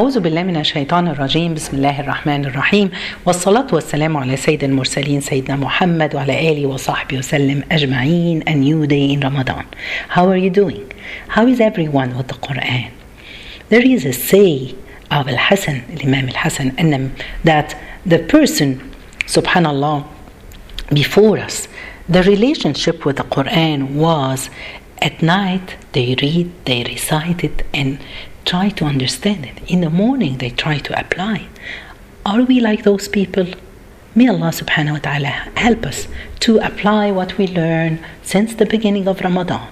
أعوذ بالله من الشيطان الرجيم بسم الله الرحمن الرحيم والصلاة والسلام على سيد المرسلين سيدنا محمد وعلى آله وصحبه وسلم أجمعين a new day in Ramadan How are you doing? How is everyone with the Quran? There is a say of Al-Hasan, Imam Al-Hasan that the person subhanallah before us the relationship with the Quran was at night they read, they recite it and try to understand it. In the morning, they try to apply. Are we like those people? May Allah subhanahu wa ta'ala help us to apply what we learn since the beginning of Ramadan.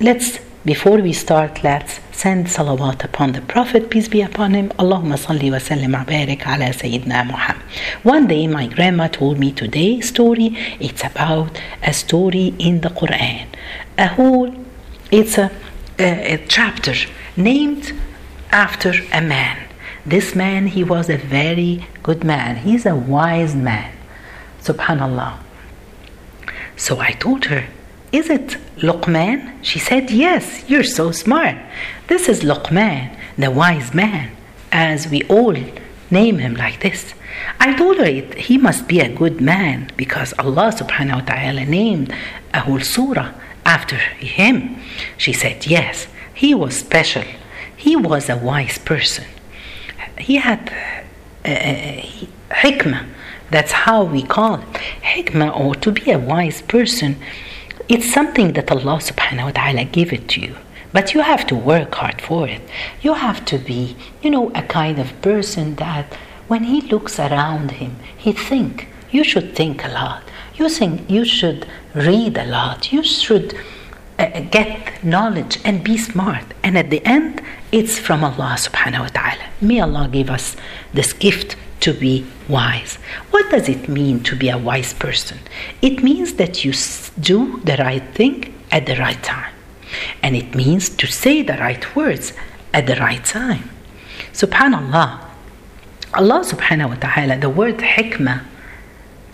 Let's, before we start, let's send salawat upon the Prophet, peace be upon him. Allahumma salli wa sallim wa barik ala Sayyidina Muhammad. One day, my grandma told me today's story. It's about a story in the Quran. A whole, it's a, a, a chapter named after a man. This man, he was a very good man. He's a wise man. Subhanallah. So I told her, Is it Luqman? She said, Yes, you're so smart. This is Luqman, the wise man, as we all name him like this. I told her it, he must be a good man because Allah subhanahu wa ta'ala named a whole surah after him. She said, Yes, he was special. He was a wise person. He had uh, hikmah. That's how we call it. Hikmah, or to be a wise person, it's something that Allah subhanahu wa ta'ala gave it to you. But you have to work hard for it. You have to be, you know, a kind of person that when he looks around him, he think. You should think a lot. You think you should read a lot. You should uh, get knowledge and be smart. And at the end, it's from Allah subhanahu wa ta'ala. May Allah give us this gift to be wise. What does it mean to be a wise person? It means that you do the right thing at the right time. And it means to say the right words at the right time. Subhanallah. Allah subhanahu wa ta'ala, the word hikmah,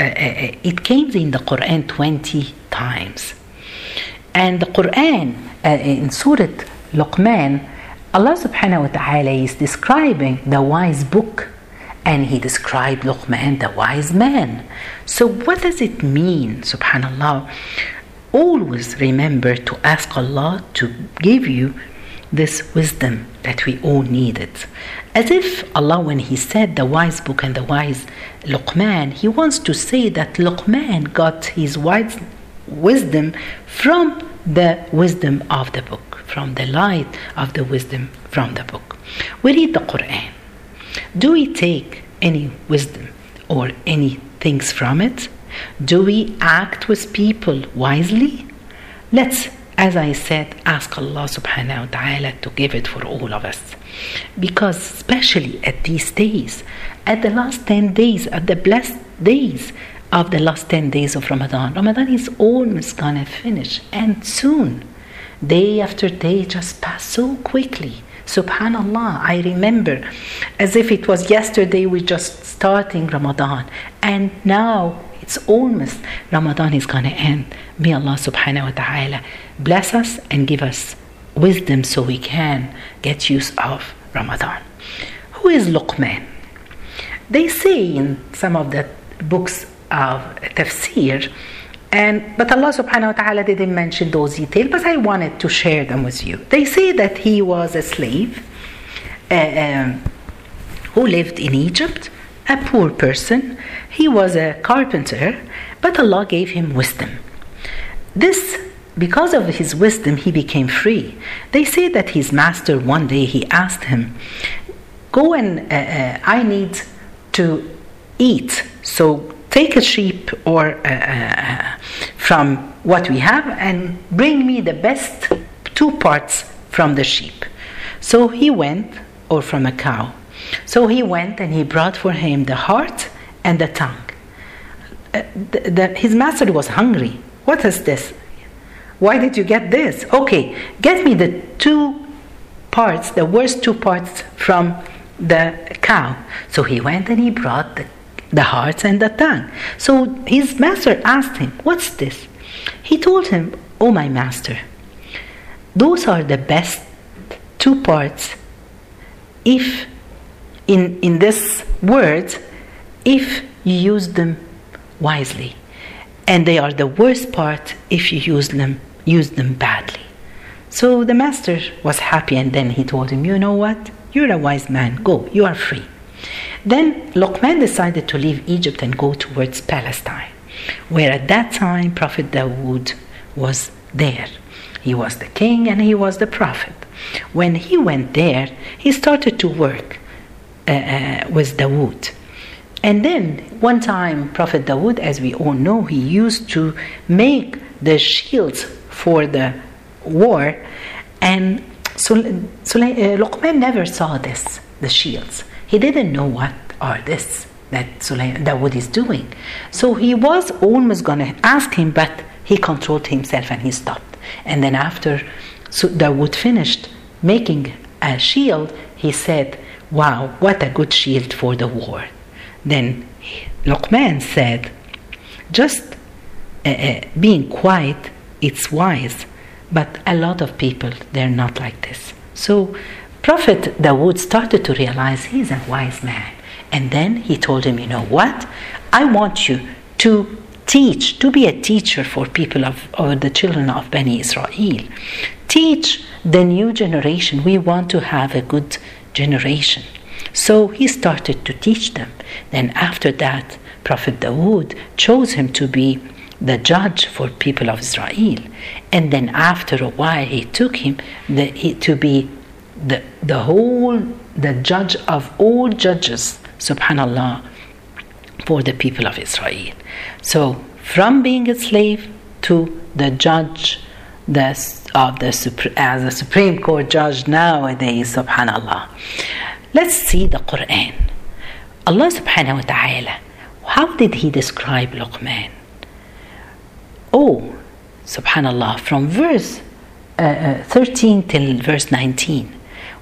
uh, uh, it came in the Quran 20 times. And the Quran uh, in Surah Luqman, Allah subhanahu wa ta'ala is describing the wise book and he described Luqman the wise man. So what does it mean, subhanallah? Always remember to ask Allah to give you this wisdom that we all needed. As if Allah, when He said the wise book and the wise Luqman, He wants to say that Luqman got his wise wisdom from the wisdom of the book, from the light of the wisdom from the book. We read the Quran. Do we take any wisdom or any things from it? Do we act with people wisely? Let's, as I said, ask Allah subhanahu wa ta'ala to give it for all of us. Because, especially at these days, at the last 10 days, at the blessed days, of the last 10 days of Ramadan. Ramadan is almost gonna finish, and soon, day after day, just pass so quickly. Subhanallah, I remember as if it was yesterday we just starting Ramadan, and now it's almost Ramadan is gonna end. May Allah subhanahu wa ta'ala bless us and give us wisdom so we can get use of Ramadan. Who is Luqman? They say in some of the books of tafsir. And but Allah subhanahu wa ta'ala didn't mention those details, but I wanted to share them with you. They say that he was a slave uh, um, who lived in Egypt, a poor person. He was a carpenter, but Allah gave him wisdom. This because of his wisdom, he became free. They say that his master one day he asked him, "Go and uh, uh, I need to eat, so take a sheep or uh, uh, from what we have and bring me the best two parts from the sheep. So he went, or from a cow. So he went and he brought for him the heart and the tongue. Uh, the, the, his master was hungry. What is this? Why did you get this? Okay, get me the two parts, the worst two parts from the cow. So he went and he brought the the heart and the tongue. So his master asked him, What's this? He told him, Oh, my master, those are the best two parts if in, in this words if you use them wisely. And they are the worst part if you use them, use them badly. So the master was happy and then he told him, You know what? You're a wise man. Go, you are free. Then Luqman decided to leave Egypt and go towards Palestine, where at that time Prophet Dawood was there. He was the king and he was the prophet. When he went there, he started to work uh, uh, with Dawood. And then one time, Prophet Dawood, as we all know, he used to make the shields for the war. And so, so uh, Luqman never saw this, the shields. He didn't know what are this that Sulaiman, Dawood is doing. So he was almost going to ask him, but he controlled himself and he stopped. And then after so Dawood finished making a shield, he said, Wow, what a good shield for the war. Then Luqman said, Just uh, uh, being quiet, it's wise, but a lot of people, they're not like this. So Prophet Dawood started to realize he's a wise man. And then he told him, You know what? I want you to teach, to be a teacher for people of, or the children of Bani Israel. Teach the new generation. We want to have a good generation. So he started to teach them. Then after that, Prophet Dawood chose him to be the judge for people of Israel. And then after a while, he took him the, he, to be the, the whole, the judge of all judges, subhanallah, for the people of Israel. So from being a slave to the judge the, of the as a Supreme Court judge nowadays, subhanallah. Let's see the Quran. Allah subhanahu wa ta'ala, how did he describe Luqman? Oh, subhanallah, from verse uh, 13 till verse 19,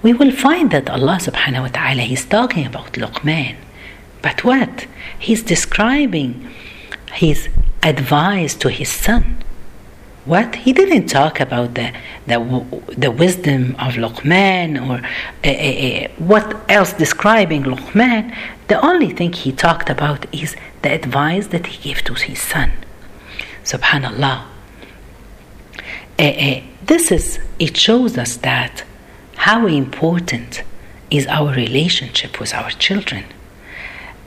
we will find that Allah subhanahu wa ta'ala is talking about Luqman. But what? He's describing his advice to his son. What? He didn't talk about the, the, the wisdom of Luqman or uh, uh, what else describing Luqman. The only thing he talked about is the advice that he gave to his son. Subhanallah. Uh, this is, it shows us that how important is our relationship with our children.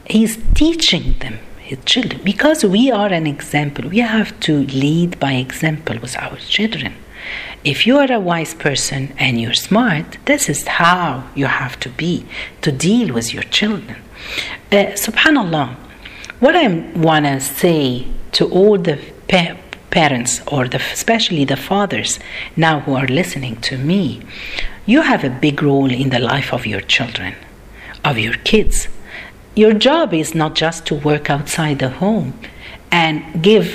He's teaching them his children because we are an example. We have to lead by example with our children. If you are a wise person and you're smart, this is how you have to be to deal with your children. Uh, Subhanallah, what I want to say to all the pa- parents or the, especially the fathers now who are listening to me, you have a big role in the life of your children, of your kids. Your job is not just to work outside the home and give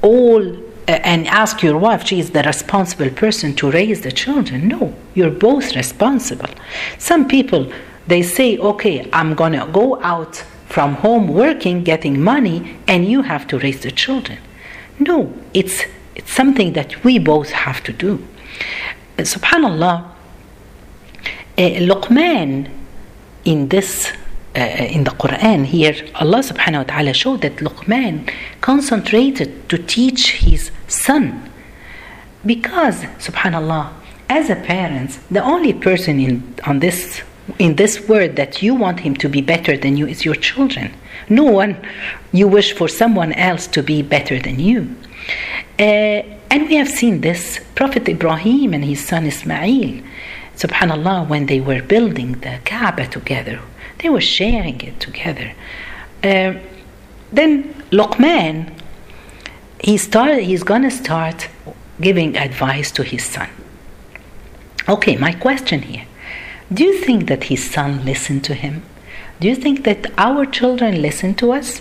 all uh, and ask your wife, she is the responsible person to raise the children. No, you're both responsible. Some people, they say, okay, I'm to go out from home working, getting money, and you have to raise the children. No, it's, it's something that we both have to do. Uh, Subhanallah, uh, Luqman in this uh, in the Quran here, Allah subhanahu wa ta'ala showed that Luqman concentrated to teach his son. Because, subhanallah, as a parent, the only person in, on this, in this world that you want him to be better than you is your children. No one you wish for someone else to be better than you. Uh, and we have seen this. Prophet Ibrahim and his son Ismail, subhanallah, when they were building the Kaaba together, they were sharing it together. Uh, then Luqman, he started, he's to start giving advice to his son. Okay, my question here do you think that his son listened to him? Do you think that our children listen to us?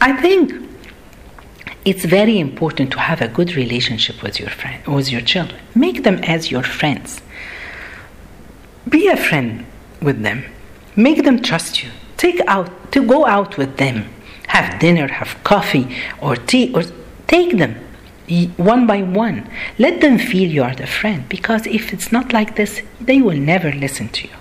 I think it's very important to have a good relationship with your friend with your children. Make them as your friends. Be a friend with them. Make them trust you. Take out to go out with them. Have dinner, have coffee or tea or take them one by one. Let them feel you are the friend because if it's not like this, they will never listen to you.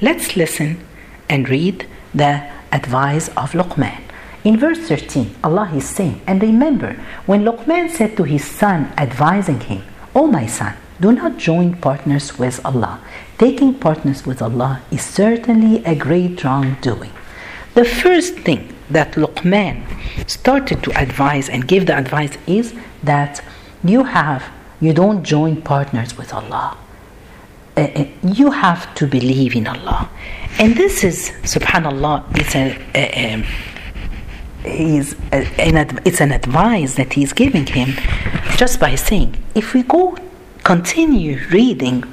Let's listen and read the advice of Luqman. In verse 13, Allah is saying, And remember, when Luqman said to his son, advising him, O my son, do not join partners with Allah. Taking partners with Allah is certainly a great wrongdoing. The first thing that Luqman started to advise and give the advice is that you have you don't join partners with Allah. Uh, uh you have to believe in Allah, and this is Subhanallah. It's a, a, a he's a, an, it's an advice that he's giving him just by saying if we go continue reading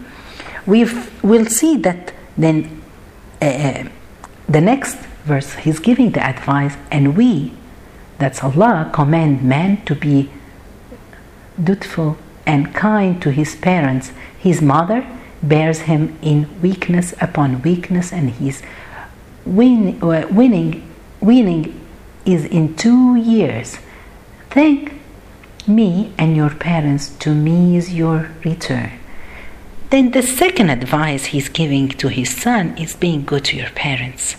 we will see that then uh, uh, the next verse he's giving the advice and we that's Allah command man to be dutiful and kind to his parents his mother bears him in weakness upon weakness and he's win, uh, winning winning is in two years. Thank me and your parents, to me is your return. Then the second advice he's giving to his son is being good to your parents.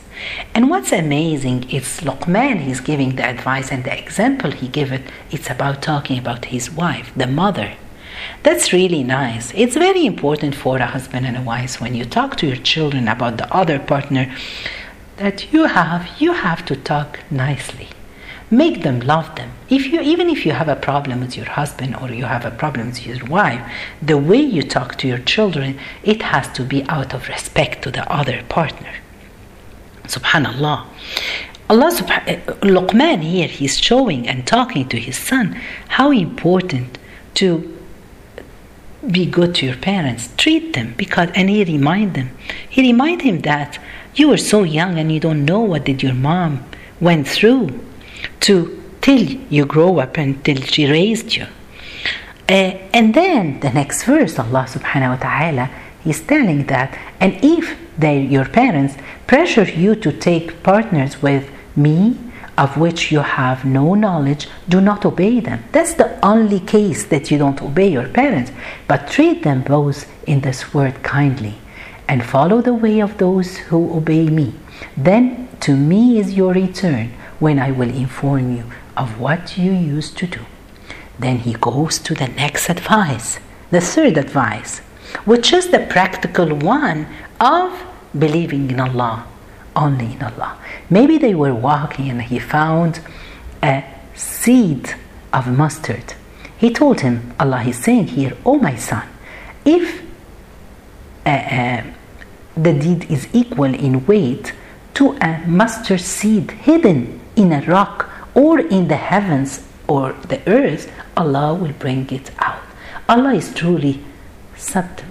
And what's amazing is Luqman he's giving the advice and the example he gave it, it's about talking about his wife, the mother. That's really nice. It's very important for a husband and a wife when you talk to your children about the other partner that you have, you have to talk nicely. Make them love them. If you even if you have a problem with your husband or you have a problem with your wife, the way you talk to your children, it has to be out of respect to the other partner. Subhanallah. Allah subha- Luqman here he's showing and talking to his son how important to be good to your parents treat them because and he remind them he remind him that you were so young and you don't know what did your mom went through to till you grow up until she raised you. Uh, and then the next verse, Allah subhanahu wa ta'ala is telling that, and if they, your parents pressure you to take partners with me, of which you have no knowledge, do not obey them. That's the only case that you don't obey your parents, but treat them both in this word kindly and follow the way of those who obey me. Then to me is your return when I will inform you of what you used to do. Then he goes to the next advice, the third advice, which is the practical one of believing in Allah, only in Allah. Maybe they were walking and he found a seed of mustard. He told him, Allah is saying here, Oh my son, if uh, uh, the deed is equal in weight to a mustard seed hidden in a rock or in the heavens or the earth, Allah will bring it out. Allah is truly subtle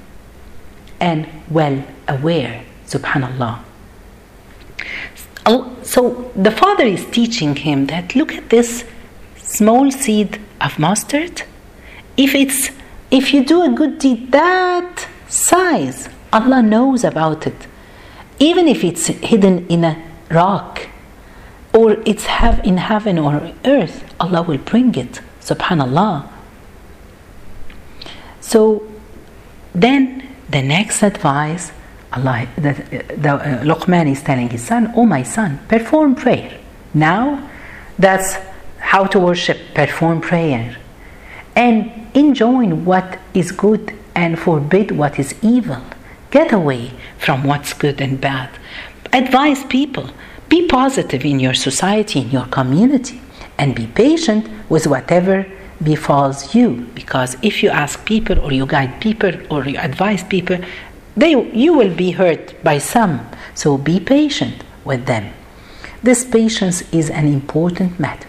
and well aware, subhanallah. So the father is teaching him that look at this small seed of mustard. If it's if you do a good deed that size, Allah knows about it. Even if it's hidden in a rock or it's have in heaven or earth, Allah will bring it. Subhanallah. So then the next advice, Allah, the, the uh, Luqman is telling his son, "Oh my son, perform prayer." Now, that's how to worship. Perform prayer, and enjoin what is good and forbid what is evil. Get away from what's good and bad. Advise people. Be positive in your society, in your community, and be patient with whatever befalls you. Because if you ask people, or you guide people, or you advise people, they, you will be hurt by some. So be patient with them. This patience is an important matter.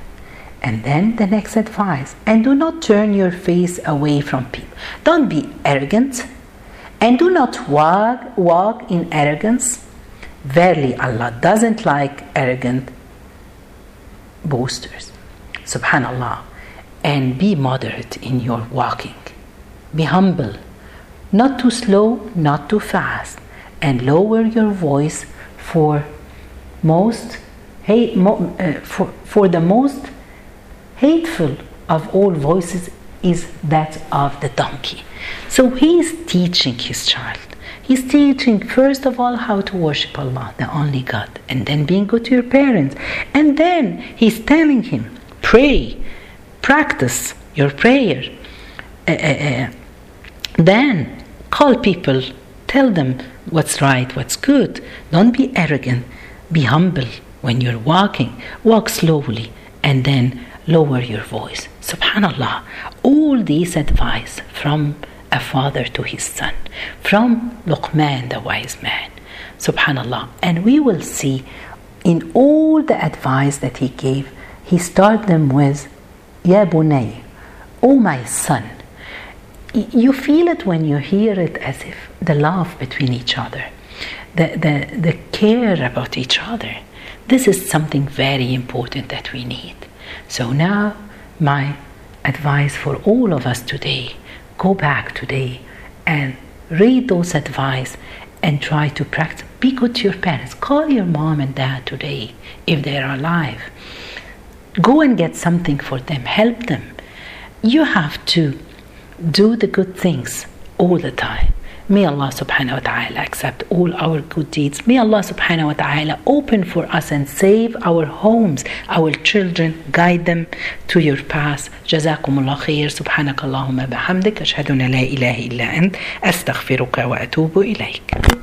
And then the next advice and do not turn your face away from people. Don't be arrogant and do not walk, walk in arrogance. Verily, Allah doesn't like arrogant boasters. Subhanallah. And be moderate in your walking. Be humble, not too slow, not too fast, and lower your voice for most hate, uh, for, for the most hateful of all voices is that of the donkey. So he is teaching his child. He's teaching, first of all, how to worship Allah, the only God, and then being good to your parents. And then He's telling him, pray, practice your prayer. Uh, uh, uh, then call people, tell them what's right, what's good. Don't be arrogant, be humble when you're walking. Walk slowly and then lower your voice. Subhanallah. All these advice from a father to his son, from Luqman, the wise man. Subhanallah. And we will see in all the advice that he gave, he started them with, Ya bunay, O my son. You feel it when you hear it as if the love between each other, the, the, the care about each other. This is something very important that we need. So now, my advice for all of us today go back today and read those advice and try to practice. Be good to your parents. Call your mom and dad today if they're alive. Go and get something for them. Help them. You have to do the good things all the time. May Allah subhanahu wa ta'ala accept all our good deeds. May Allah subhanahu wa ta'ala open for us and save our homes, our children, guide them to your path. جزاكم الله خير سبحانك اللهم بحمدك أشهد أن لا إله إلا أنت أستغفرك وأتوب إليك